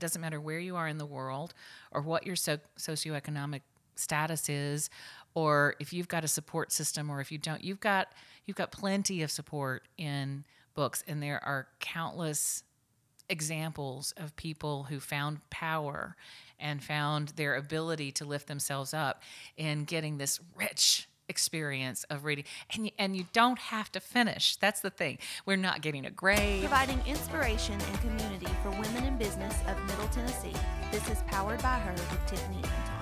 it doesn't matter where you are in the world or what your so- socioeconomic status is or if you've got a support system or if you don't you've got you've got plenty of support in books. And there are countless examples of people who found power and found their ability to lift themselves up in getting this rich experience of reading and you, and you don't have to finish that's the thing we're not getting a grade Providing inspiration and community for women in business of Middle Tennessee. This is Powered by Her with Tiffany Anton.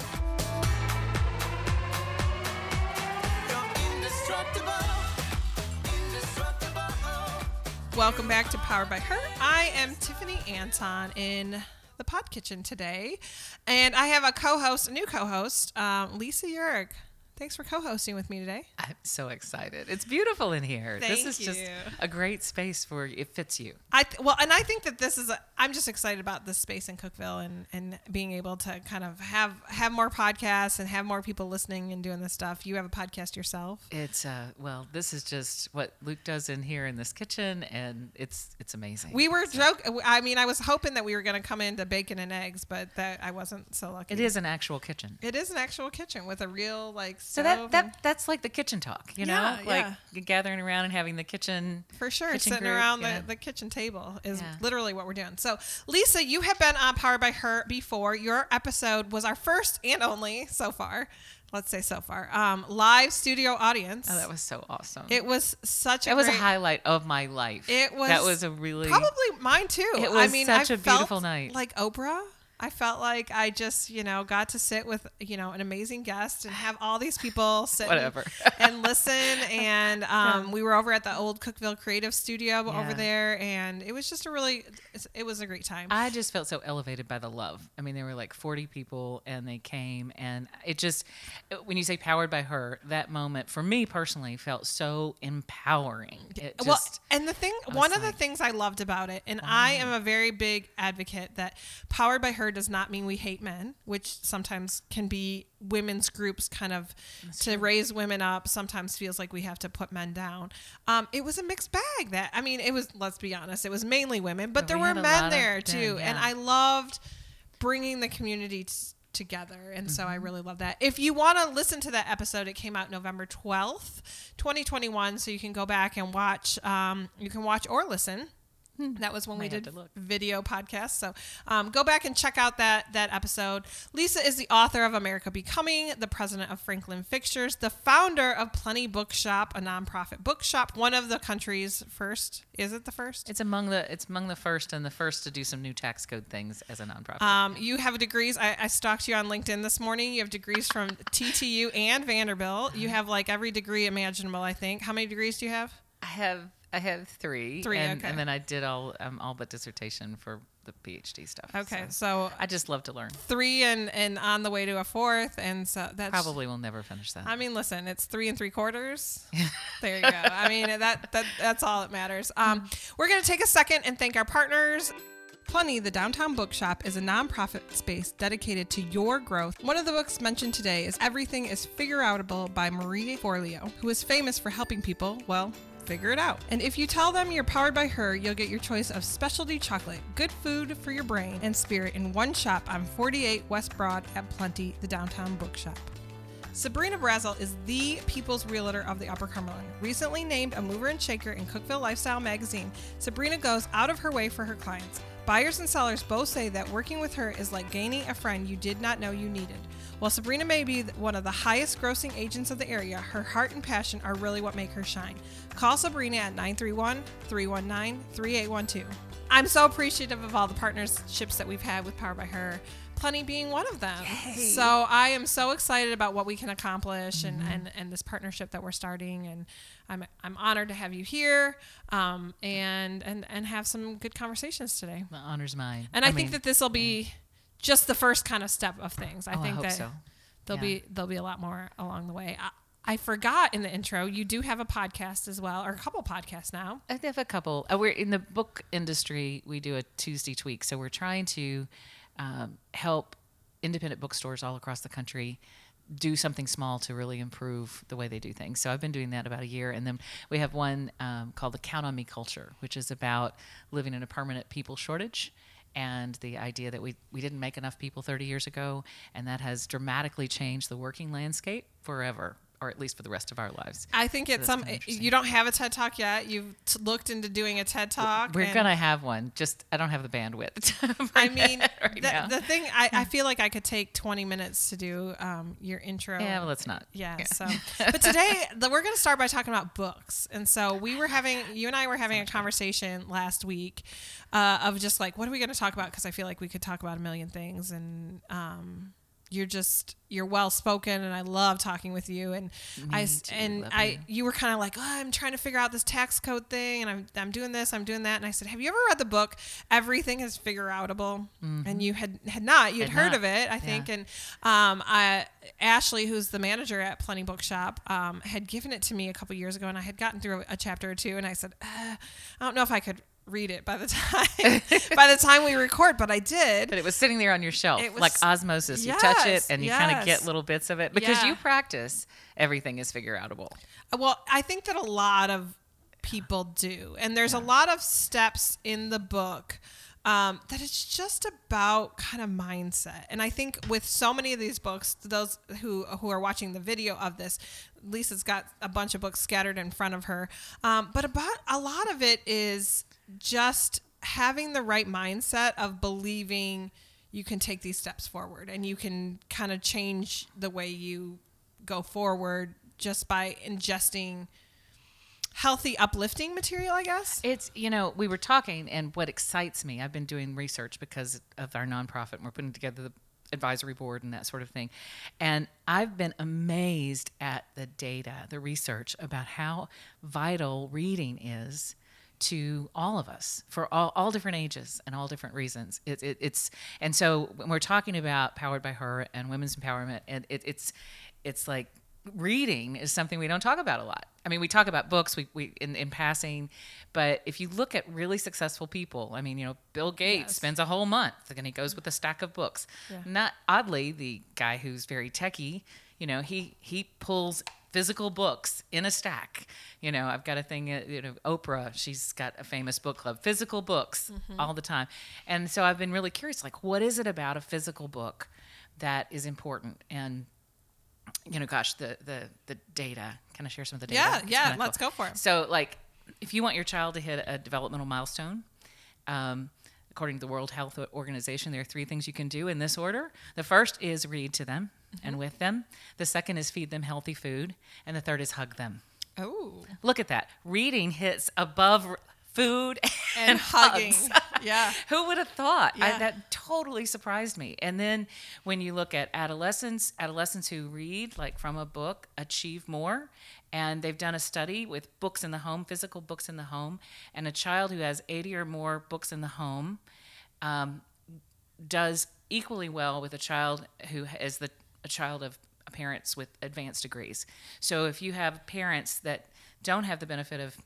Welcome back to Powered by Her. I am Tiffany Anton in the Pod Kitchen today, and I have a co-host, a new co-host, um, Lisa Uhrik. Thanks for co-hosting with me today. i'm so excited it's beautiful in here Thank this is just a great space for it fits you I th- well, and I think that this is. A, I'm just excited about this space in Cookeville and and being able to kind of have have more podcasts and have more people listening and doing this stuff. You have a podcast yourself. It's uh well, this is just what Luke does in here in this kitchen, and it's it's amazing. We were joke. I mean, I was hoping that we were going to come into bacon and eggs, but that I wasn't so lucky. it is an actual kitchen. It is an actual kitchen with a real like. So that that that's like the kitchen talk, you know, Yeah, like yeah. gathering around and having the kitchen For sure, kitchen sitting group, around the, know. the kitchen table is Yeah. literally what we're doing. So, Lisa, you have been on Powered by Her before. Your episode was our first and only so far. Let's say so far. Um, live studio audience. Oh, that was so awesome. it was such a it was a highlight of my life. It was that was a really probably mine too. It I was mean, such I a beautiful night. Like Oprah. I felt like I just, you know, got to sit with, you know, an amazing guest and have all these people sit Whatever. and listen. And um, we were over at the old Cookeville Creative Studio over there, and it was just a really, it was a great time. I just felt so elevated by the love. I mean, there were like 40 people and they came, and it just, when you say powered by her, that moment for me personally felt so empowering. It just, well, and the thing, one was of the things I loved about it, and I am a very big advocate that powered by her does not mean we hate men, which sometimes can be women's groups kind of to raise women up. Sometimes feels like we have to put men down. Um, it was a mixed bag. That I mean, it was. Let's be honest, it was mainly women, but But there we were men there men, too, and. I loved bringing the community. T- together and so i Mm-hmm. really love that if you want to listen to that episode it came out november 12th 2021 so you can go back and watch um, you can watch or listen that was when we Hmm. Did video podcast so um, go back and check out that that episode lisa is the author of america becoming the president of franklin fixtures the founder of plenty bookshop a nonprofit bookshop one of the country's first is it the first It's among the it's among the first and the first to do some new tax code things as a nonprofit. um, you have degrees. I, I stalked you on LinkedIn this morning. You have degrees from TTU and Vanderbilt. You have like every degree imaginable. I think. How many degrees do you have? I have I have three. Three, and, okay. and then I did all um, all but dissertation for the PhD stuff. Okay, so so I just love to learn. three and and on the way to a fourth, and so that's Probably will never finish that. I mean, listen, it's three and three quarters. there you go. I mean, that, that that's all that matters. Um, we're going to take a second and thank our partners. Plenty, the Downtown Bookshop, is a nonprofit space dedicated to your growth. One of the books mentioned today is Everything is Figure Outable by Marie Forleo, who is famous for helping people, well, figure it out. And if you tell them you're powered by her, you'll get your choice of specialty chocolate, good food for your brain and spirit in one shop on 48 West Broad at Plenty, the Downtown Bookshop. Sabrina Brazle is the people's realtor of the Upper Cumberland. Recently named a mover and shaker in Cookeville Lifestyle magazine, Sabrina goes out of her way for her clients. Buyers and sellers both say that working with her is like gaining a friend you did not know you needed. While Sabrina may be one of the highest grossing agents of the area, her heart and passion are really what make her shine. Call Sabrina at 931 319 3812. I'm so appreciative of all the partnerships that we've had with Power by Her, Plenty being one of them. So I am so excited about what we can accomplish and, and, and this partnership that we're starting. And I'm, I'm honored to have you here um, and, and, and have some good conversations today. the honor's mine. And I, think mean, that this will be just the first kind of step of things. I Oh, I think hope that so. there'll Yeah. be there'll be a lot more along the way. I, I forgot in the intro you do have a podcast as well, or a couple podcasts now. I have a couple. Uh, we're in the book industry. We do a Tuesday tweak, so we're trying to um, help independent bookstores all across the country do something small to really improve the way they do things. So I've been doing that about a year, and then we have one um, called the Count on Me culture, which is about living in a permanent people shortage and the idea that we, we didn't make enough people 30 years ago, and that has dramatically changed the working landscape forever, or at least for the rest of our lives. I think it's some. kinda. You don't have a TED Talk yet. You've t- looked into doing a TED Talk. We're gonna have one. Just I don't have the bandwidth. I mean, right the, the thing I, I feel like I could take 20 minutes to do um, your intro. yeah, well, let's not. Yeah. So, but today the, we're going to start by talking about books. And so we were having, you and I were having a conversation last week uh, of just like, what are we going to talk about? Because I feel like we could talk about a million things. And um, you're just you're well spoken, and I love talking with you. And I too, and love I you. you were kind of like, oh, I'm trying to figure out this tax code thing, and I'm I'm doing this, I'm doing that. And I said, Have you ever read the book Everything is Figure Outable? And you had had not, you'd Mm-hmm. Had heard not. of it, I think. And um, I Ashley, who's the manager at Plenty Bookshop, um, had given it to me a couple years ago, and I had gotten through a chapter or two, and I said, uh, I don't know if I could read it by the time by the time we record, but I did. But it was sitting there on your shelf, It was- like osmosis. You touch it and you kind of get little bits of it because Yeah. you practice. Everything is figure outable. Well, I think that a lot of people do, and there's a lot of steps in the book. Um, that it's just about kind of mindset, and I think with so many of these books, those who who are watching the video of this, Lisa's got a bunch of books scattered in front of her, um, but about a lot of it is just having the right mindset of believing you can take these steps forward, and you can kind of change the way you go forward just by ingesting healthy uplifting material i guess It's, you know, we were talking, and what excites me, I've been doing research because of our nonprofit, and we're putting together the advisory board and that sort of thing. And I've been amazed at the data, the research about how vital reading is to all of us for all, all different ages and all different reasons. It, it, it's and so when we're talking about powered by her and women's empowerment, and it, it's it's like reading is something we don't talk about a lot. I mean, we talk about books we, we in, in passing, but if you look at really successful people, I mean, you know, Bill Gates Yes. spends a whole month and he goes with a stack of books. Not oddly, the guy who's very techie, you know, he he pulls physical books in a stack. You know, I've got a thing, uh, you know, Oprah, she's got a famous book club, physical books all the time. And so I've been really curious, like, what is it about a physical book that is important? And you know, gosh, the the the data. Can I share some of the data? Yeah, It's yeah, let's go for it. So, like, if you want your child to hit a developmental milestone, um, according to the World Health Organization, there are three things you can do in this order. The first is read to them Mm-hmm. and with them. The second is feed them healthy food, and the third is hug them. oh Look at that. Reading hits above food and, and hugging yeah Who would have thought? I, that totally surprised me. And then when you look at adolescents, adolescents who read like from a book achieve more. And they've done a study with books in the home, physical books in the home, and a child who has 80 or more books in the home um, does equally well with a child who is the a child of parents with advanced degrees. So if you have parents that don't have the benefit of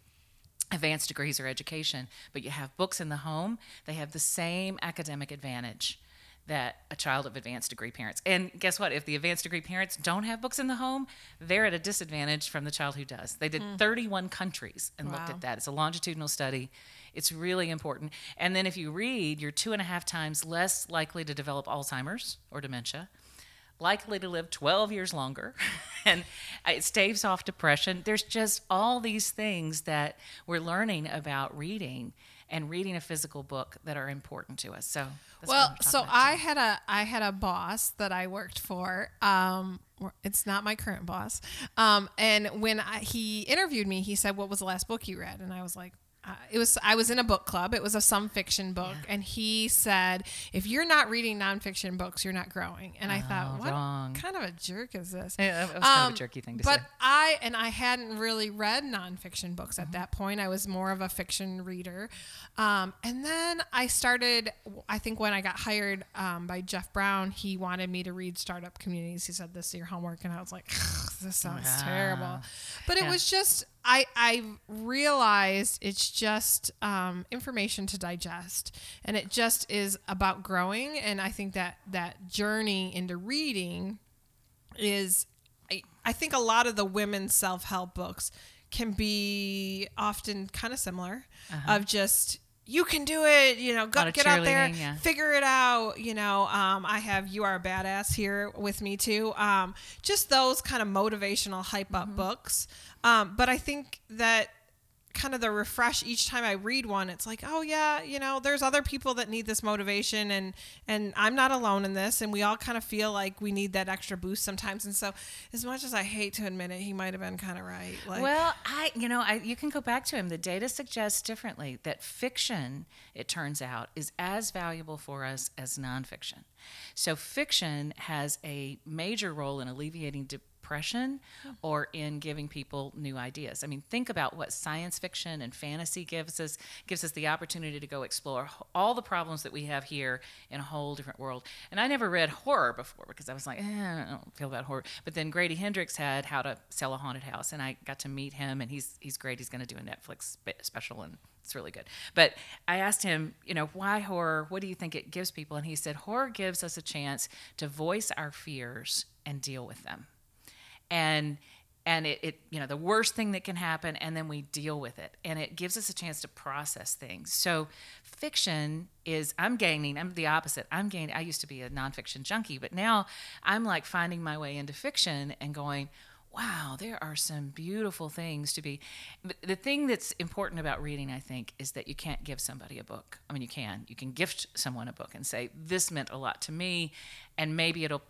advanced degrees or education, but you have books in the home, they have the same academic advantage that a child of advanced degree parents. And guess what? If the advanced degree parents don't have books in the home, they're at a disadvantage from the child who does. They did hmm. 31 countries and looked at that. It's a longitudinal study. It's really important. And then if you read, you're two and a half times less likely to develop Alzheimer's or dementia likely to live 12 years longer and it staves off depression. There's just all these things that we're learning about reading and reading a physical book that are important to us. So well so i had a i had a boss that i worked for um it's not my current boss um and when I, he interviewed me he said what was the last book you read? And i was like uh, it was I was in a book club. It was a some fiction book, and he said, "If you're not reading nonfiction books, you're not growing." And I thought, Oh, what wrong. kind of a jerk is this? Yeah, that was kind of Um, a jerky thing to but say But I and I hadn't really read nonfiction books at that point. I was more of a fiction reader, um, and then I started. I think when I got hired um, by Jeff Brown, he wanted me to read Startup Communities. He said, "This is your homework," and I was like, "This sounds Ah. terrible," but it Yeah. was just. I I realized it's just um, information to digest, and it just is about growing. And I think that that journey into reading is I, I think a lot of the women's self-help books can be often kind of similar Uh-huh. of just you can do it. You know, go, get out there, yeah. figure it out. You know, um, I have "You Are a Badass" here with me too. Um, just those kind of motivational hype up Mm-hmm. books. Um, but I think that kind of the refresh each time I read one, it's like, oh yeah, you know, there's other people that need this motivation, and and I'm not alone in this, and we all kind of feel like we need that extra boost sometimes. And so, as much as I hate to admit it, he might have been kind of right. Like, well, I, you know, I, you can go back to him. The data suggests differently that fiction, it turns out, is as valuable for us as nonfiction. So fiction has a major role in alleviating depression or in giving people new ideas. I mean, think about what science fiction and fantasy gives us. Gives us the opportunity to go explore all the problems that we have here in a whole different world. And I never read horror before because I was like, eh, I don't feel about horror. But then Grady Hendrix had How to Sell a Haunted House, and I got to meet him, and he's he's great. He's going to do a Netflix special, and it's really good. But I asked him, you know, why horror? What do you think it gives people? And he said, horror gives us a chance to voice our fears and deal with them and and it, it you know the worst thing that can happen and then we deal with it. And it gives us a chance to process things. So fiction is i'm gaining i'm the opposite. I'm gaining i used to be a nonfiction junkie but now i'm like finding my way into fiction and going wow there are some beautiful things to be but the thing that's important about reading i think is that you can't give somebody a book. I mean you can. You can gift someone a book and say this meant a lot to me and maybe it'll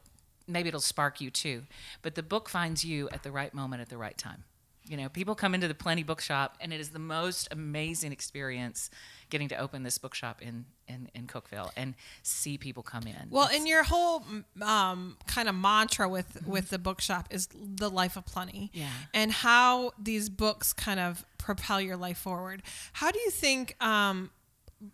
maybe it'll spark you too. But the book finds you at the right moment at the right time. You know, people come into the Plenty Bookshop, and it is the most amazing experience getting to open this bookshop in in, in Cookeville and see people come in. Well, It's- and your whole um, kind of mantra with with the bookshop is the life of plenty, Yeah. and how these books kind of propel your life forward. How do you think? Um,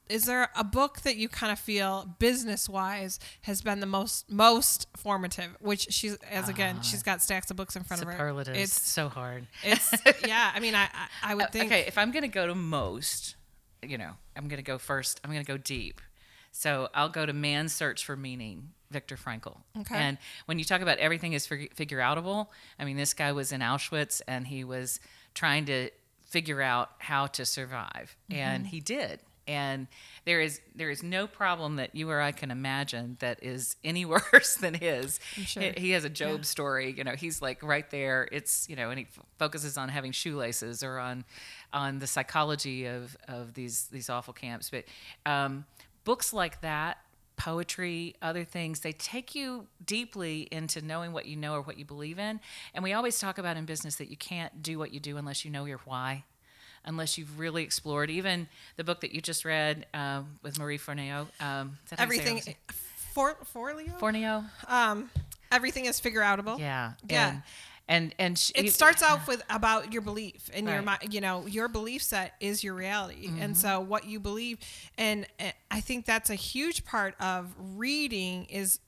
is there a book that you kind of feel business wise has been the most most formative? Which she's as again she's got stacks of books in front of her. It's so hard. it's yeah. I mean, I I, I would think Uh, okay, if I'm going to go to most, you know, I'm going to go first. I'm going to go deep. So I'll go to Man's Search for Meaning, Viktor Frankl. Okay. And when you talk about everything is fig- figure outable, I mean, this guy was in Auschwitz and he was trying to figure out how to survive, and he did. And there is there is no problem that you or I can imagine that is any worse than his. sure. He, he has a Job story. You know, he's like right there. It's you know, and he f- focuses on having shoelaces or on on the psychology of of these these awful camps. But um, books like that, poetry, other things, they take you deeply into knowing what you know or what you believe in. And we always talk about in business that you can't do what you do unless you know your why. Unless you've really explored, even the book that you just read um, with Marie Forneo, um, is that how you say her everything for for Leo. Forneo, um, everything is figure outable. yeah, Yeah. and and, and sh- it starts off with about your belief and your Right. mi- you know your belief set is your reality Mm-hmm. and so what you believe and, and i think that's a huge part of reading is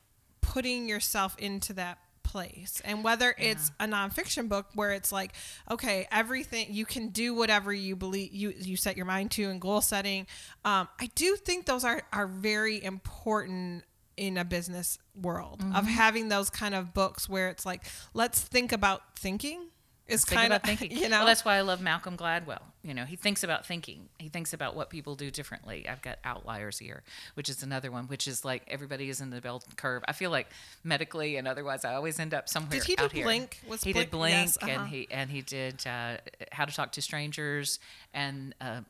putting yourself into that place and whether it's a nonfiction book where it's like okay everything you can do whatever you believe you you set your mind to and goal setting um, i do think those are are very important in a business world Mm-hmm. of having those kind of books where it's like let's think about thinking is kind of thinking. you know well, that's why I love Malcolm Gladwell. You know, he thinks about thinking. He thinks about what people do differently. I've got outliers here, which is another one, which is like everybody is in the bell curve. I feel like medically and otherwise, I always end up somewhere. Did he do out here. Blink? Was he did Blink- Blink, yes, uh-huh. and he and he did uh, How to Talk to Strangers, and uh,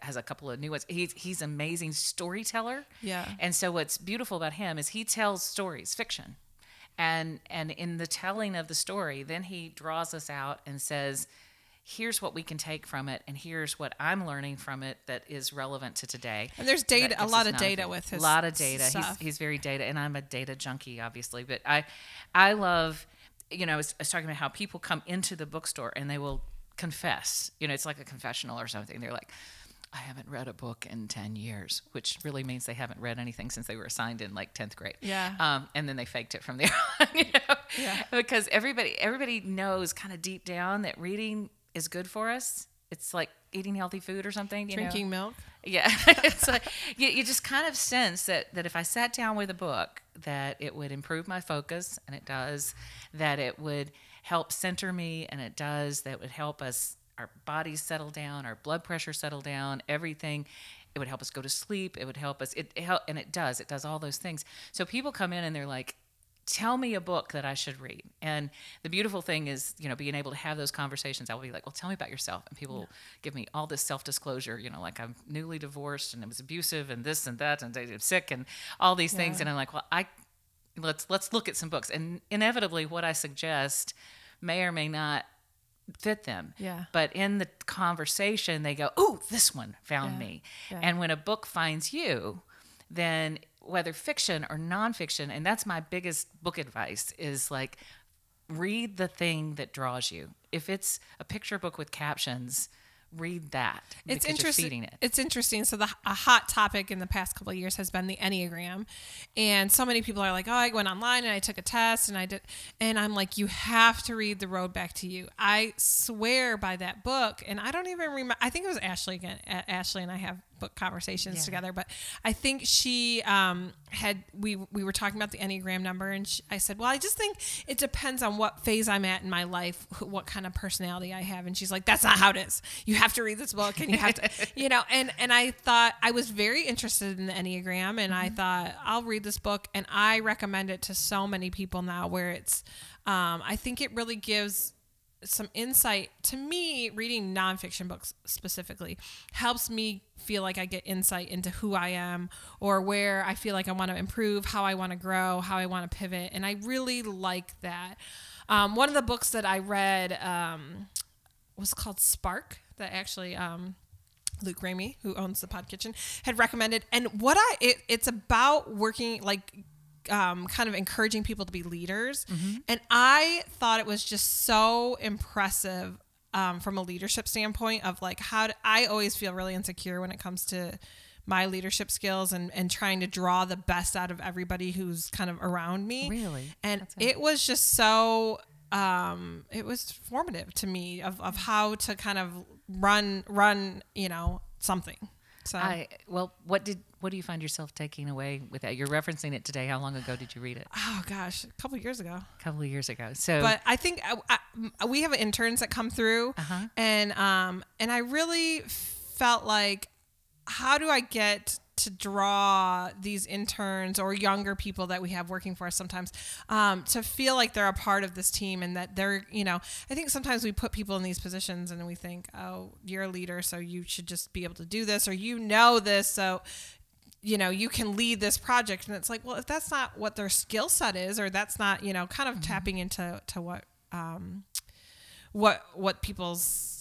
has a couple of new ones. He's he's amazing storyteller. Yeah. And so what's beautiful about him is he tells stories, fiction and and in the telling of the story then he draws us out and says here's what we can take from it and here's what i'm learning from it that is relevant to today. And there's data- a lot of data with his a lot of data. Stuff. he's, he's very data and i'm a data junkie obviously but i i love you know i was, I was talking about how people come into the bookstore and they will confess. You know it's like a confessional or something. They're like I haven't read a book in 10 years, which really means they haven't read anything since they were assigned in like 10th grade. Yeah. Um, and then they faked it from there on, you know? Yeah. Because everybody everybody knows kind of deep down that reading is good for us. It's like eating healthy food or something. You know? drinking milk Yeah, it's like you, you just kind of sense that that if I sat down with a book, that it would improve my focus, and it does. That it would help center me, and it does. That would help us our bodies settle down, our blood pressure settle down, everything. it would help us go to sleep. It would help us. It, it help, and it does. It does all those things. So people come in and they're like, tell me a book that I should read. And the beautiful thing is, you know, being able to have those conversations. I will be like, well, tell me about yourself. And people will give me all this self disclosure, you know, like I'm newly divorced and it was abusive and this and that and I'm sick and all these things. And I'm like, well, I let's let's look at some books. And inevitably what I suggest may or may not fit them. Yeah. But in the conversation, they go, "Oh, this one found Yeah. me." Yeah. And when a book finds you, then whether fiction or nonfiction, and that's my biggest book advice is like read the thing that draws you. If it's a picture book with captions, read that. it's interesting. it. It's interesting. So the a hot topic in the past couple of years has been the Enneagram, and so many people are like, "Oh, I went online and I took a test and I did," and I'm like, "You have to read The Road Back to You." I swear by that book, and I don't even remember. I think it was Ashley again. Ashley and I have book conversations Yeah. together, but I think she um, had we we were talking about the Enneagram number, and she, I said, "Well, I just think it depends on what phase I'm at in my life, what kind of personality I have." And she's like, "That's not how it is. You have to read this book, and you have to, you know." And and I thought I was very interested in the Enneagram, and I thought I'll read this book, and I recommend it to so many people now. Where it's, um, I think it really gives some insight to me reading nonfiction books specifically helps me feel like I get insight into who I am or where I feel like I want to improve, how I want to grow, how I want to pivot. And I really like that. Um, one of the books that I read um, was called Spark, that actually. Um, Luke Ramey, who owns the Pod Kitchen, had recommended. And what I it, it's about working like um, kind of encouraging people to be leaders. And I thought it was just so impressive um, from a leadership standpoint of like how to, I always feel really insecure when it comes to my leadership skills and, and trying to draw the best out of everybody who's kind of around me. Really? And it was just so um it was formative to me of, of how to kind of run run you know something so I well, what did what do you find yourself taking away with that? You're referencing it today. How long ago did you read it? oh gosh a couple years ago A couple of years ago. So but I think I, I, m- we have interns that come through, Uh-huh. and um, and I really felt like, how do I get to draw these interns or younger people that we have working for us sometimes um, to feel like they're a part of this team and that they're you know I think sometimes we put people in these positions and we think oh you're a leader so you should just be able to do this or you know this so you know you can lead this project. And it's like well if that's not what their skill set is or that's not you know kind of tapping into to what um what what people's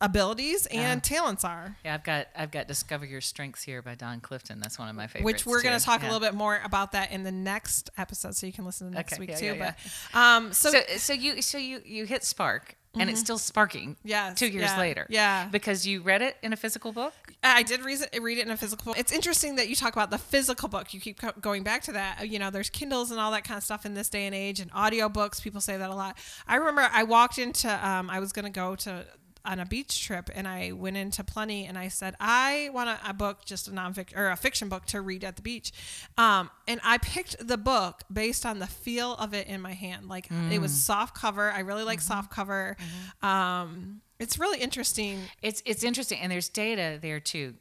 abilities and talents are yeah, I've got I've got Discover Your Strengths here by Don Clifton. That's one of my favorites. which we're going to talk Yeah. a little bit more about that in the next episode so you can listen to next Okay, week yeah, too yeah, but um so, So so you so you you hit spark and it's still sparking. Yes, Two years yeah, later. yeah. Because you read it in a physical book. I did read it, read it in a physical book. It's interesting that you talk about the physical book. You keep co- going back to that. You know, there's Kindles and all that kind of stuff in this day and age, and audiobooks. People say that a lot. I remember I walked into, um, I was going to go to on a beach trip, and I went into Plenty, and I said, I want a, a book, just a nonfiction or a fiction book to read at the beach. Um, and I picked the book based on the feel of it in my hand. Like it was soft cover. I really like soft cover. Um, it's really interesting. It's it's interesting, and there's data there too.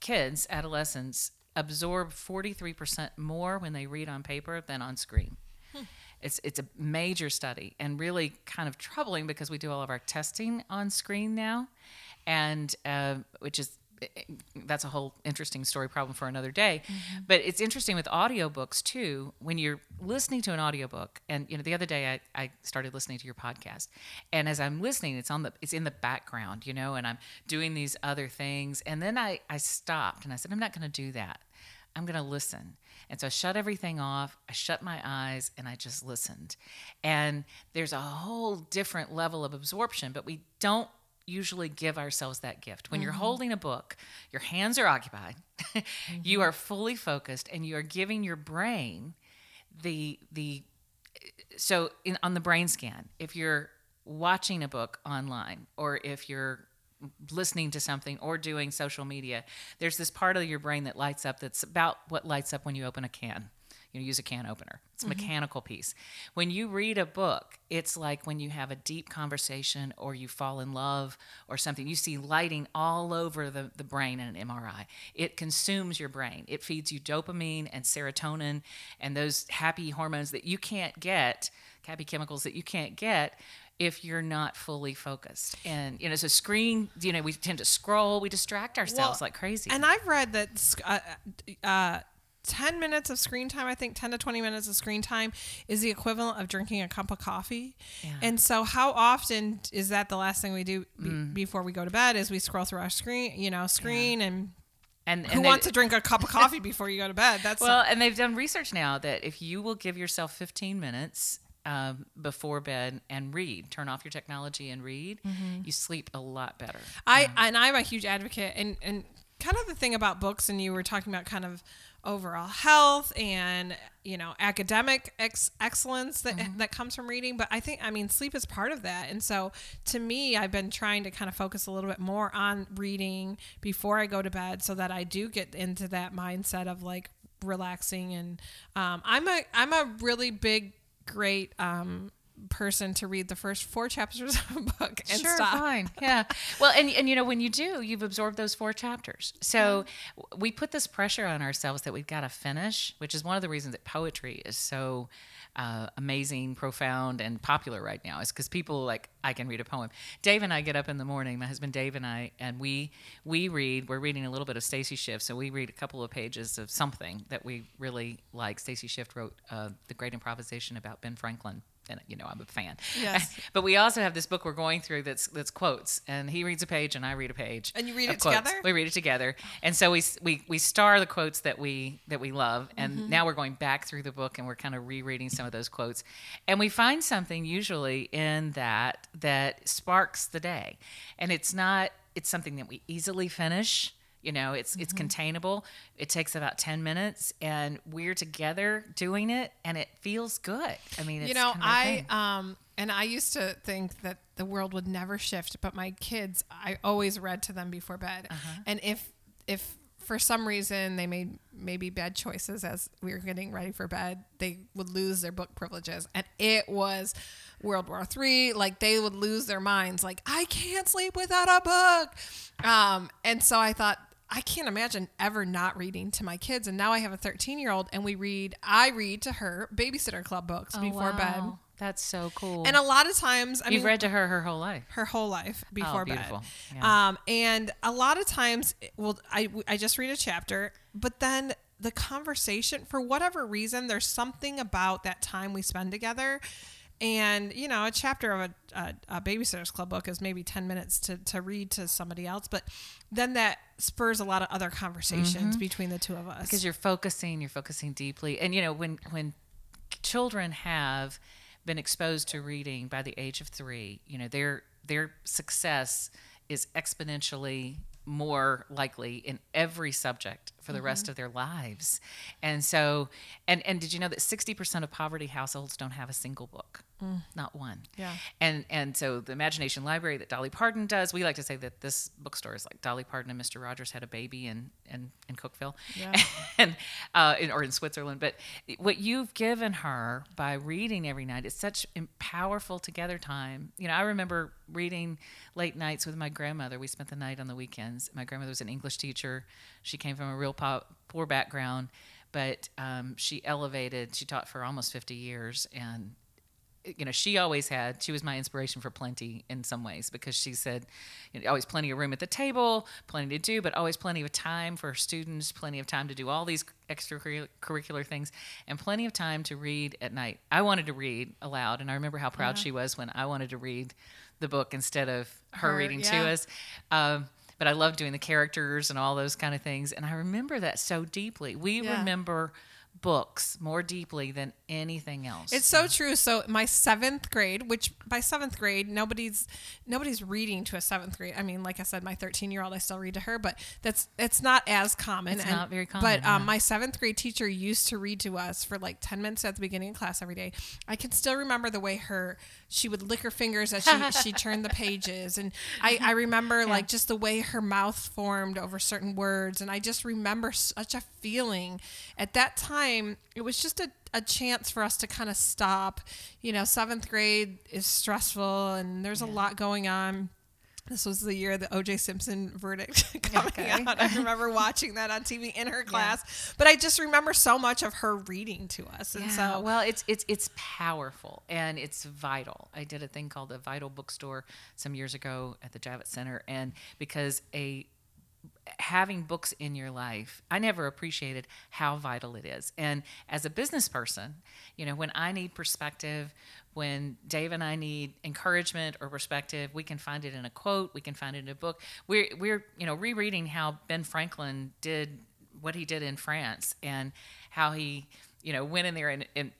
Kids, adolescents absorb 43% more when they read on paper than on screen. It's it's a major study and really kind of troubling because we do all of our testing on screen now, and uh, which is eh, eh, that's a whole interesting story problem for another day. Mm-hmm. But it's interesting with audiobooks too. When you're listening to an audiobook, and you know, the other day I, I started listening to your podcast, and as I'm listening, it's on the it's in the background, you know, and I'm doing these other things, and then I I stopped and I said I'm not going to do that. I'm going to listen. And so I shut everything off. I shut my eyes and I just listened. And there's a whole different level of absorption, but we don't usually give ourselves that gift. When you're mm-hmm. holding a book, your hands are occupied, you mm-hmm. are fully focused, and you are giving your brain the the so in, on the brain scan, if you're watching a book online or if you're listening to something or doing social media, there's this part of your brain that lights up that's about what lights up when you open a can. you know, use a can opener. It's a mm-hmm. mechanical piece. When you read a book, it's like when you have a deep conversation or you fall in love or something. You see lighting all over the, the brain in an MRI. It consumes your brain. It feeds you dopamine and serotonin and those happy hormones that you can't get, happy chemicals that you can't get if you're not fully focused. And you know, so screen, you know, we tend to scroll, we distract ourselves Well, like crazy. And I've read that uh, uh, 10 minutes of screen time, I think 10 to 20 minutes of screen time is the equivalent of drinking a cup of coffee. Yeah. And so, how often is that the last thing we do be- Mm. before we go to bed? Is we scroll through our screen, you know, screen and. and, Who and they- wants to drink a cup of coffee before you go to bed? That's Well, and they've done research now that if you will give yourself 15 minutes um, before bed and read, turn off your technology and read, Mm-hmm. you sleep a lot better. I and I'm a huge advocate and and kind of the thing about books and you were talking about kind of overall health and you know academic ex- excellence that that comes from reading. But I think I mean sleep is part of that. And so to me I've been trying to kind of focus a little bit more on reading before I go to bed so that I do get into that mindset of like relaxing. And um, I'm a I'm a really big great um person to read the first four chapters of a book and sure, stop fine. Yeah. Well, and and you know when you do, you've absorbed those four chapters. So w- we put this pressure on ourselves that we've got to finish, which is one of the reasons that poetry is so uh, amazing, profound, and popular right now. Is because people like I can read a poem. Dave and I get up in the morning. My husband Dave and I, and we we read. We're reading a little bit of Stacy Schiff, so we read a couple of pages of something that we really like. Stacy Schiff wrote uh, the Great Improvisation about Ben Franklin. And you know I'm a fan. Yes. But we also have this book we're going through that's that's quotes, and he reads a page and I read a page. And you read it quotes. together? We read it together, and so we we we star the quotes that we that we love, and Mm-hmm. now we're going back through the book and we're kind of rereading some of those quotes, and we find something usually in that that sparks the day, and it's not it's something that we easily finish. You know, it's it's Mm-hmm. containable. It takes about ten minutes, and we're together doing it, and it feels good. I mean, it's you know kind of a i um and i used to think that the world would never shift but my kids i always read to them before bed Uh-huh. and if if for some reason they made maybe bad choices as we were getting ready for bed they would lose their book privileges and it was world war three like they would lose their minds like i can't sleep without a book um and so i thought I can't imagine ever not reading to my kids. And now I have a 13 year old, and we read, I read to her Babysitter Club books Oh, before bed. That's so cool. And a lot of times, I mean You've mean, read to her her whole life. her whole life before bed. beautiful. Yeah. Um, and a lot of times, well, I I just read a chapter, but then the conversation, for whatever reason, there's something about that time we spend together. And you know, a chapter of a, a, a babysitters club book is maybe ten minutes to, to read to somebody else, but then that spurs a lot of other conversations between the two of us. Mm-hmm. because you're focusing you're focusing deeply and you know when when children have been exposed to reading by the age of three you know their their success is exponentially more likely in every subject for the Mm-hmm. rest of their lives and so and and did you know that 60% of poverty households don't have a single book not one Mm. Yeah. and and so the imagination library that dolly parton does we like to say that this bookstore is like dolly parton and mr rogers had a baby in in, in cookeville Yeah. and uh, in, or in Switzerland. But what you've given her by reading every night is such powerful together time. You know, I remember reading late nights with my grandmother. We spent the night on the weekends. My grandmother was an English teacher. She came from a real po- poor background, but um, she elevated. She taught for almost 50 years, and you know, she always had, she was my inspiration for plenty in some ways because she said, you know, always plenty of room at the table, plenty to do, but always plenty of time for students, plenty of time to do all these extracurricular things, and plenty of time to read at night. I wanted to read aloud, and I remember how proud she was when I wanted to read the book instead of her, Her, reading yeah. to us. Um, but I love doing the characters and all those kind of things. And I remember that so deeply. We Yeah. remember books more deeply than anything else. It's so true. So my seventh grade, which by seventh grade, nobody's nobody's reading to a seventh grade. I mean, like I said, my thirteen year old, I still read to her, but that's it's not as common. It's And- not very common, But um, yeah. my seventh grade teacher used to read to us for like ten minutes at the beginning of class every day. I can still remember the way her she would lick her fingers as she she turned the pages, and I I remember like just the way her mouth formed over certain words, and I just remember such a feeling at that time. Time, it was just a, a chance for us to kind of stop. You know, seventh grade is stressful and there's a lot going on. This was the year the O.J. Simpson verdict coming Okay. out. I remember watching that on TV in her class, but I just remember so much of her reading to us, and Yeah, so well, it's it's it's powerful and it's vital. I did a thing called the Vital Bookstore some years ago at the Javits Center, and because a having books in your life, I never appreciated how vital it is. And as a business person, you know, when I need perspective, when Dave and I need encouragement or perspective, we can find it in a quote, we can find it in a book. We're we're, you know, rereading how Ben Franklin did what he did in France and how he, you know, went in there and, and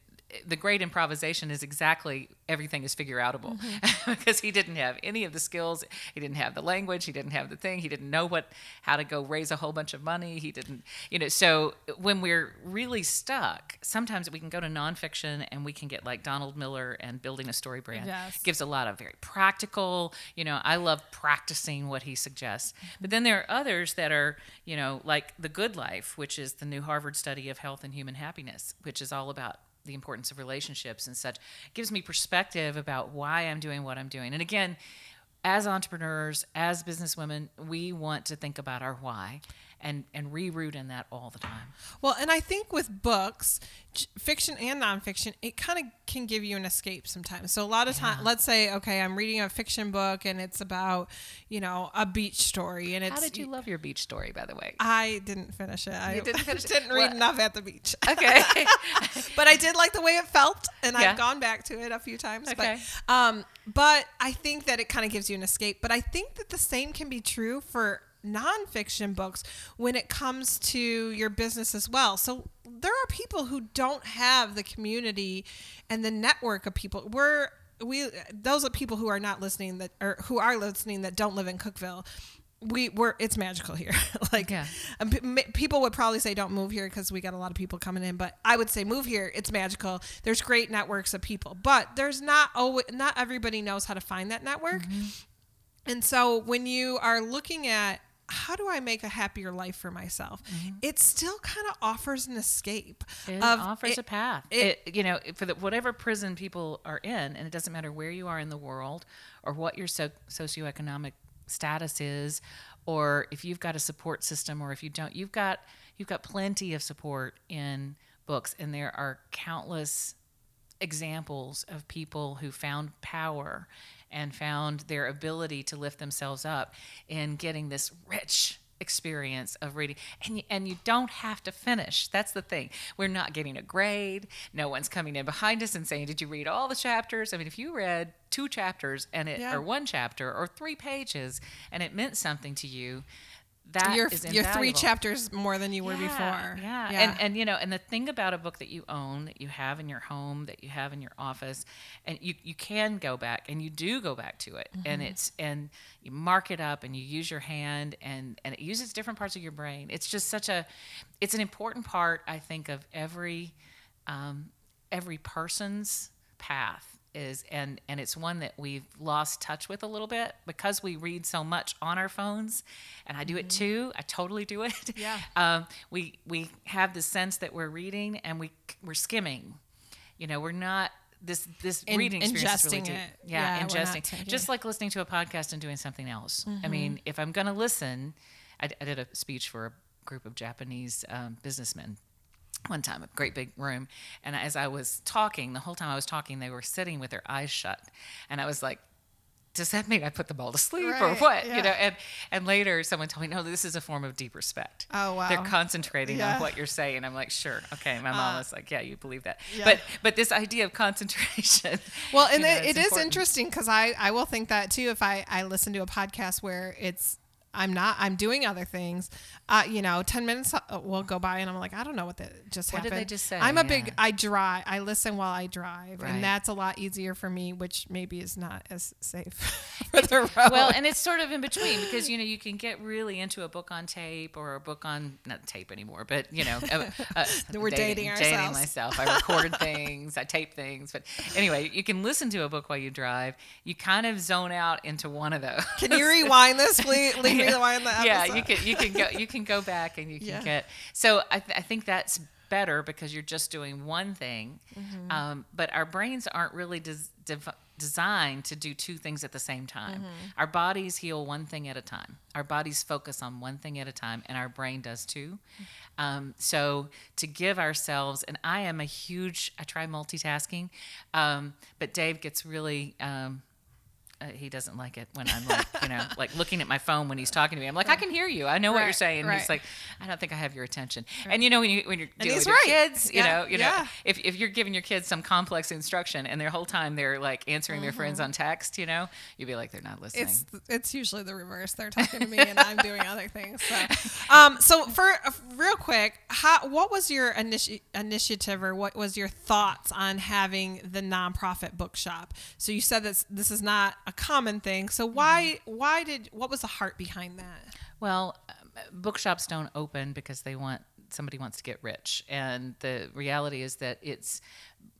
the great improvisation is exactly everything is figure outable mm-hmm. because he didn't have any of the skills he didn't have the language he didn't have the thing he didn't know what how to go raise a whole bunch of money he didn't you know so when we're really stuck sometimes we can go to nonfiction and we can get like donald miller and building a story brand. Yes. gives a lot of very practical you know i love practicing what he suggests. Mm-hmm. But then there are others that are you know like the good life which is the new harvard study of health and human happiness which is all about the importance of relationships and such gives me perspective about why i'm doing what i'm doing. And again as entrepreneurs as businesswomen we want to think about our why and and reroute in that all the time Well, and I think with books, fiction and nonfiction, it kind of can give you an escape sometimes. So a lot of time, let's say, okay, I'm reading a fiction book and it's about, you know, a beach story, and it's. how did you love your beach story by the way I didn't finish it. I didn't finish didn't read What? enough at the beach. okay but I did like the way it felt, and Yeah. I've gone back to it a few times. Okay. But, um, but I think that it kind of gives you an escape. But I think that the same can be true for nonfiction books when it comes to your business as well. So there are people who don't have the community and the network of people. We're we those are people who are not listening that or who are listening that don't live in Cookeville. We we're it's magical here. like Yeah. um, people would probably say don't move here because we got a lot of people coming in, but I would say move here. It's magical. There's great networks of people, but there's not always not everybody knows how to find that network. And so when you are looking at how do I make a happier life for myself, mm-hmm. it still kind of offers an escape. It of- offers it- a path. it- It, you know, for the, whatever prison people are in, and it doesn't matter where you are in the world or what your so, socioeconomic status is, or if you've got a support system or if you don't, you've got you've got plenty of support in books, and there are countless examples of people who found power and found their ability to lift themselves up in getting this rich experience of reading. And you, and you don't have to finish. That's the thing. We're not getting a grade. No one's coming in behind us and saying did you read all the chapters? I mean if you read two chapters and it Yeah. or one chapter or three pages and it meant something to you that you're, you're three chapters more than you were Yeah, before. Yeah. yeah. And and you know, and the thing about a book that you own, that you have in your home, that you have in your office, and you, you can go back and you do go back to it. And Mm-hmm. it's and you mark it up and you use your hand and and it uses different parts of your brain. It's just such a it's an important part, I think, of every um, every person's path is and and it's one that we've lost touch with a little bit because we read so much on our phones and I do it too I totally do it Mm-hmm. Yeah. um, we we have the sense that we're reading and we we're skimming you know we're not this this In- reading experience is really ingesting deep. it. yeah, Yeah, ingesting just like listening to a podcast and doing something else Mm-hmm. I mean if I'm gonna listen I, I did a speech for a group of Japanese um, businessmen one time, a great big room. And as I was talking, the whole time I was talking, they were sitting with their eyes shut. And I was like, does that mean I put them all to sleep or what? yeah. You know, and and later someone told me, no, this is a form of deep respect. Oh, wow. They're concentrating Yeah. on what you're saying. I'm like, sure, okay. My mom uh, was like, yeah, you believe that. yeah. But but this idea of concentration. Well, and you know, it, it is interesting because I, I will think that too if I, I listen to a podcast where it's I'm not I'm doing other things. Uh, you know, ten minutes uh, will go by and I'm like I don't know what that just What did happened. they just say? I'm a Yeah. big I drive. I listen while I drive, Right. and that's a lot easier for me, which maybe is not as safe for the road. well, and it's sort of in between because you know you can get really into a book on tape or a book on not tape anymore, but you know, uh, uh, We're dating ourselves. Dating myself. I record things, I tape things, but anyway, you can listen to a book while you drive. You kind of zone out into one of those. Can you rewind this, please? Rewind the episode. yeah, you can you can go you can go back and you can Yeah. get. So I, th- I think that's better because you're just doing one thing. Mm-hmm. Um, but our brains aren't really des- dev- designed to do two things at the same time. Mm-hmm. Our bodies heal one thing at a time. Our bodies focus on one thing at a time, and our brain does too. Um, so to give ourselves, and I am a huge, I try multitasking, um, but Dave gets really. Uh, he doesn't like it when I'm like, you know, like looking at my phone when he's talking to me. I'm like, I can hear you. I know what you're saying. Right. he's like, I don't think I have your attention. And you know, when you when you're dealing with your right. kids, you Yeah, know, you yeah. know, if, if you're giving your kids some complex instruction and their whole time they're like answering their friends on text, you know, you'd be like, they're not listening. Mm-hmm. It's it's usually the reverse. They're talking to me and I'm doing other things. So, um, so for uh, real quick, how what was your initi- initiative or what was your thoughts on having the nonprofit bookshop? So you said that this is not a common thing. So why why did what was the heart behind that? Well, um, bookshops don't open because they want somebody wants to get rich, and the reality is that it's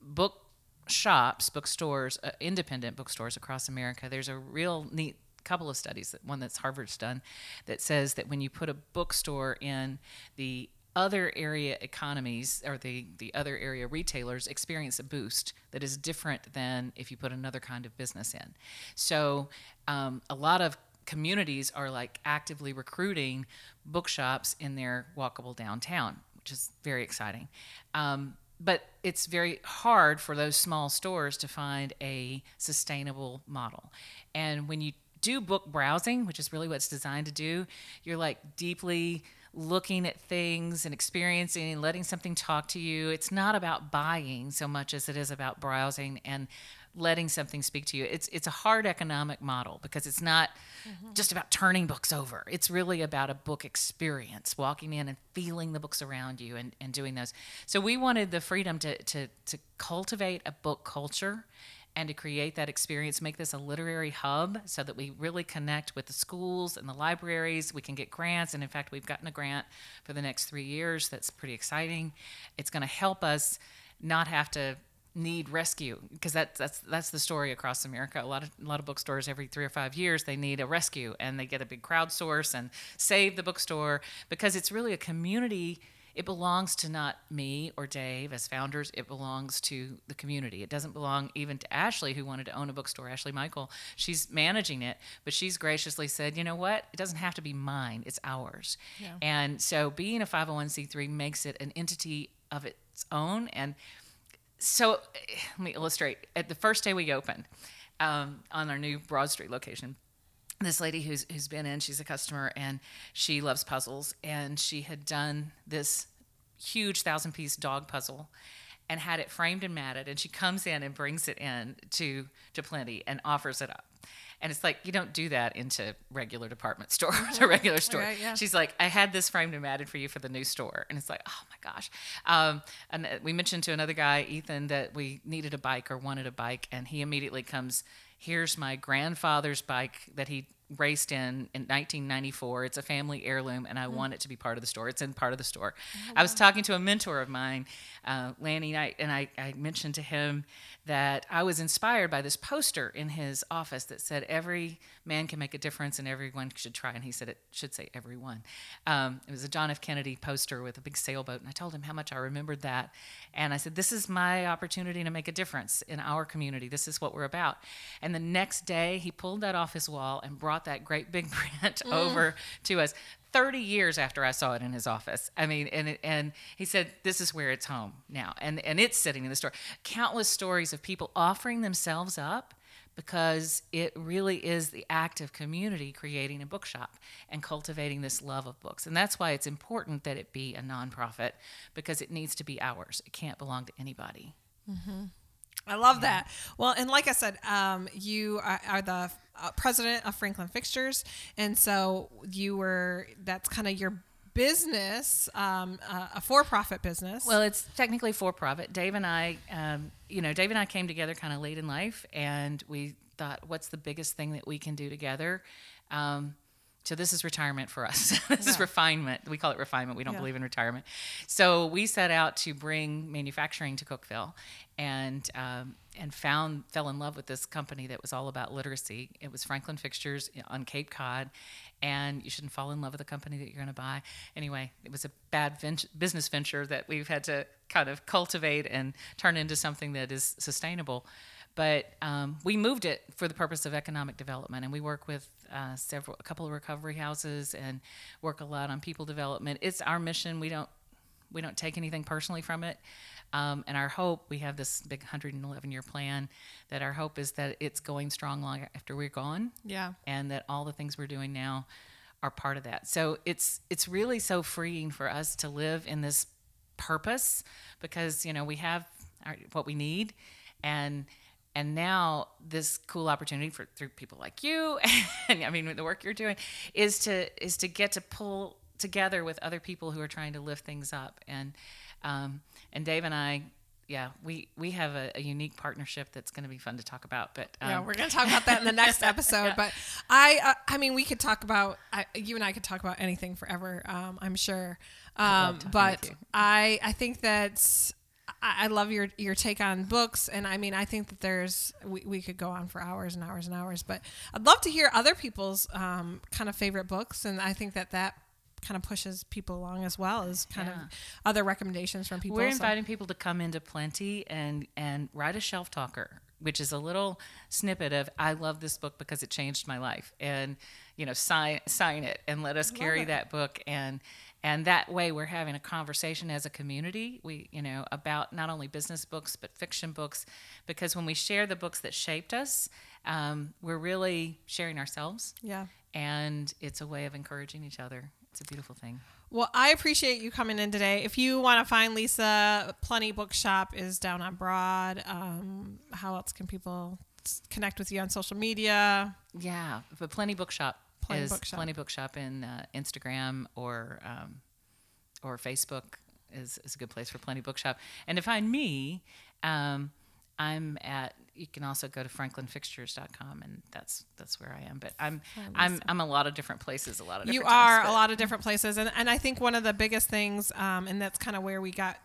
book shops, bookstores, uh, independent bookstores across America. There's a real neat couple of studies, that one that's Harvard's done, that says that when you put a bookstore in the other area economies or the, the other area retailers experience a boost that is different than if you put another kind of business in. So um, a lot of communities are like actively recruiting bookshops in their walkable downtown, which is very exciting. Um, but it's very hard for those small stores to find a sustainable model. And when you do book browsing, which is really what it's designed to do, you're like deeply looking at things and experiencing and letting something talk to you. It's not about buying so much as it is about browsing and letting something speak to you. It's it's a hard economic model because it's not mm-hmm. just about turning books over. It's really about a book experience, walking in and feeling the books around you and, and doing those. So we wanted the freedom to to to cultivate a book culture and to create that experience, make this a literary hub so that we really connect with the schools and the libraries. We can get grants. And in fact, we've gotten a grant for the next three years that's pretty exciting. It's going to help us not have to need rescue because that's that's that's the story across America. A lot of a lot of bookstores every three or five years they need a rescue and they get a big crowdsource and save the bookstore because it's really a community. It belongs to not me or Dave as founders. It belongs to the community. It doesn't belong even to Ashley, who wanted to own a bookstore. Ashley Michael, she's managing it, but she's graciously said, "You know what? It doesn't have to be mine. It's ours." And so, being a 501c3 makes it an entity of its own and so eh, let me illustrate. At the first day we opened um, on our new Broad Street location, this lady who's who's been in, she's a customer and she loves puzzles, and she had done this huge thousand piece dog puzzle and had it framed and matted and she comes in and brings it in to to plenty and offers it up. And it's like you don't do that into regular department store to regular store. Right, yeah. she's like i had this framed and matted for you for the new store. And it's like oh my gosh. Um, and uh, we mentioned to another guy ethan that we needed a bike or wanted a bike and he immediately comes here's my grandfather's bike that he raced in in 1994 it's a family heirloom and i want it to be part of the store. It's in part of the store. I was talking to a mentor of mine uh, lanny knight and I, I mentioned to him that i was inspired by this poster in his office that said every man can make a difference and everyone should try and he said it should say everyone. Um, it was a john f. Kennedy poster with a big sailboat and i told him how much i remembered that. And i said this is my opportunity to make a difference in our community. This is what we're about. and the next day he pulled that off his wall and brought that great big print mm. over to us 30 years after I saw it in his office. I mean, and and he said, "This is where it's home now," and and it's sitting in the store. Countless stories of people offering themselves up because it really is the act of community creating a bookshop and cultivating this love of books. And that's why it's important that it be a nonprofit because it needs to be ours. It can't belong to anybody. Mm-hmm. I love that. Well, and like I said, um, you are, are the uh, president of Franklin Fixtures, and so you were. That's kind of your business, um, uh, a for-profit business. Well, it's technically for profit. Dave and I, um, you know, Dave and I came together kind of late in life, and we thought, what's the biggest thing that we can do together um, so this is retirement for us. this is refinement. We call it refinement. We don't Yeah. believe in retirement. So we set out to bring manufacturing to Cookeville, and um, and found fell in love with this company that was all about literacy. It was Franklin Fixtures on Cape Cod, and you shouldn't fall in love with a company that you're going to buy. Anyway, it was a bad business venture that we've had to kind of cultivate and turn into something that is sustainable. But um, we moved it for the purpose of economic development, and we work with uh, several, a couple of recovery houses, and work a lot on people development. It's our mission. We don't we don't take anything personally from it. Um, and our hope, we have this big 111 year plan that our hope is that it's going strong long after we're gone Yeah. and that all the things we're doing now are part of that. So it's it's really so freeing for us to live in this purpose because you know we have our, what we need and and now this cool opportunity for through people like you and I mean the work you're doing is to is to get to pull together with other people who are trying to lift things up and um, and Dave and I yeah we we have a, a unique partnership that's going to be fun to talk about but um, yeah, we're gonna talk about that in the next episode. But I, uh, I mean, we could talk about I, you and I could talk about anything forever. Um, I'm sure. Um, but. I, I think that's. I I love your your take on books, and I mean, I think that there's we, we could go on for hours and hours and hours. But I'd love to hear other people's um, kind of favorite books, and I think that that kind of pushes people along as well as kind Yeah. of other recommendations from people. We're So- inviting people to come into Plenty and and write a shelf talker, which is a little snippet of I love this book because it changed my life, and you know sign sign it and let us carry that book and and that way we're having a conversation as a community we you know about not only business books but fiction books because when we share the books that shaped us um, we're really sharing ourselves yeah. and it's a way of encouraging each other it's a beautiful thing Well, I appreciate you coming in today. If you want to find Lisa, Plenty Bookshop is down on Broad. Um, how else can people connect with you on social media? Yeah, but Plenty Bookshop Plenty is Bookshop. Plenty Bookshop in uh, Instagram or um, or Facebook is, is a good place for Plenty Bookshop. And to find me, um, I'm at. You can also go to franklinfixtures.com, and that's that's where I am. But I'm I'm I'm a lot of different places, a lot of different You times, are a lot of different places, and and I think one of the biggest things, um, and that's kind of where we got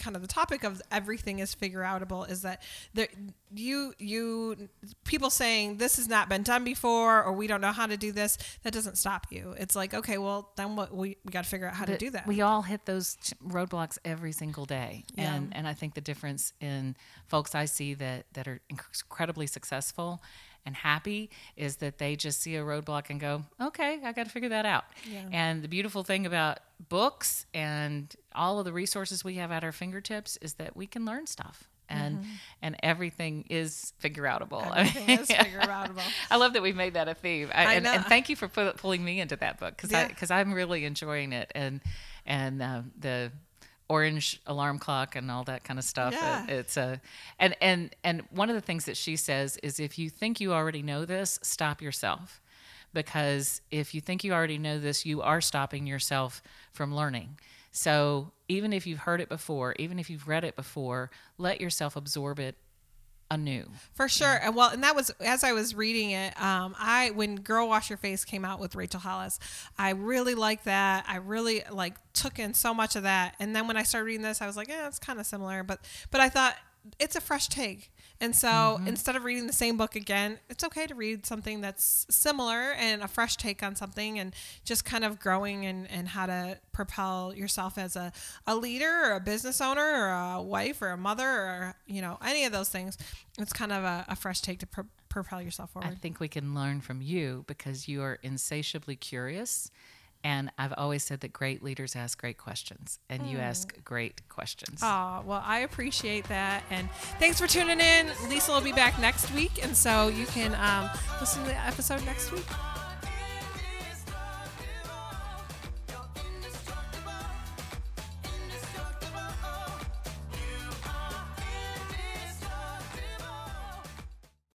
kind of the topic of everything is figure outable is that there you you people saying this has not been done before or we don't know how to do this that doesn't stop you. It's like okay well then what we, we got to figure out how to do that. We all hit those roadblocks every single day, Yeah. and and I think the difference in folks I see that that are incredibly successful and happy is that they just see a roadblock and go, okay, I got to figure that out. Yeah. And the beautiful thing about books and all of the resources we have at our fingertips is that we can learn stuff. And and everything is figure outable. I Mm-hmm. Everything mean, is figure outable. I love that we've made that a theme. I, I and, and thank you for pu- pulling me into that book because Yeah. I because I'm really enjoying it and and uh, the orange alarm clock and all that kind of stuff. Yeah. It, it's a and and and one of the things that she says is if you think you already know this, stop yourself. Because if you think you already know this, you are stopping yourself from learning. So even if you've heard it before, even if you've read it before, let yourself absorb it anew. For sure. And well, and that was as I was reading it, um, I when Girl Wash Your Face came out with Rachel Hollis, I really liked that. I really like took in so much of that. And then when I started reading this, I was like, yeah, it's kind of similar, but but I thought it's a fresh take. And so mm-hmm. instead of reading the same book again, it's okay to read something that's similar and a fresh take on something and just kind of growing and, and how to propel yourself as a, a leader or a business owner or a wife or a mother or, you know, any of those things. It's kind of a, a fresh take to pro- propel yourself forward. I think we can learn from you because you are insatiably curious. And I've always said that great leaders ask great questions, and you ask great questions. Oh, well, I appreciate that. And thanks for tuning in. Lisa will be back next week. And so you can um, listen to the episode next week.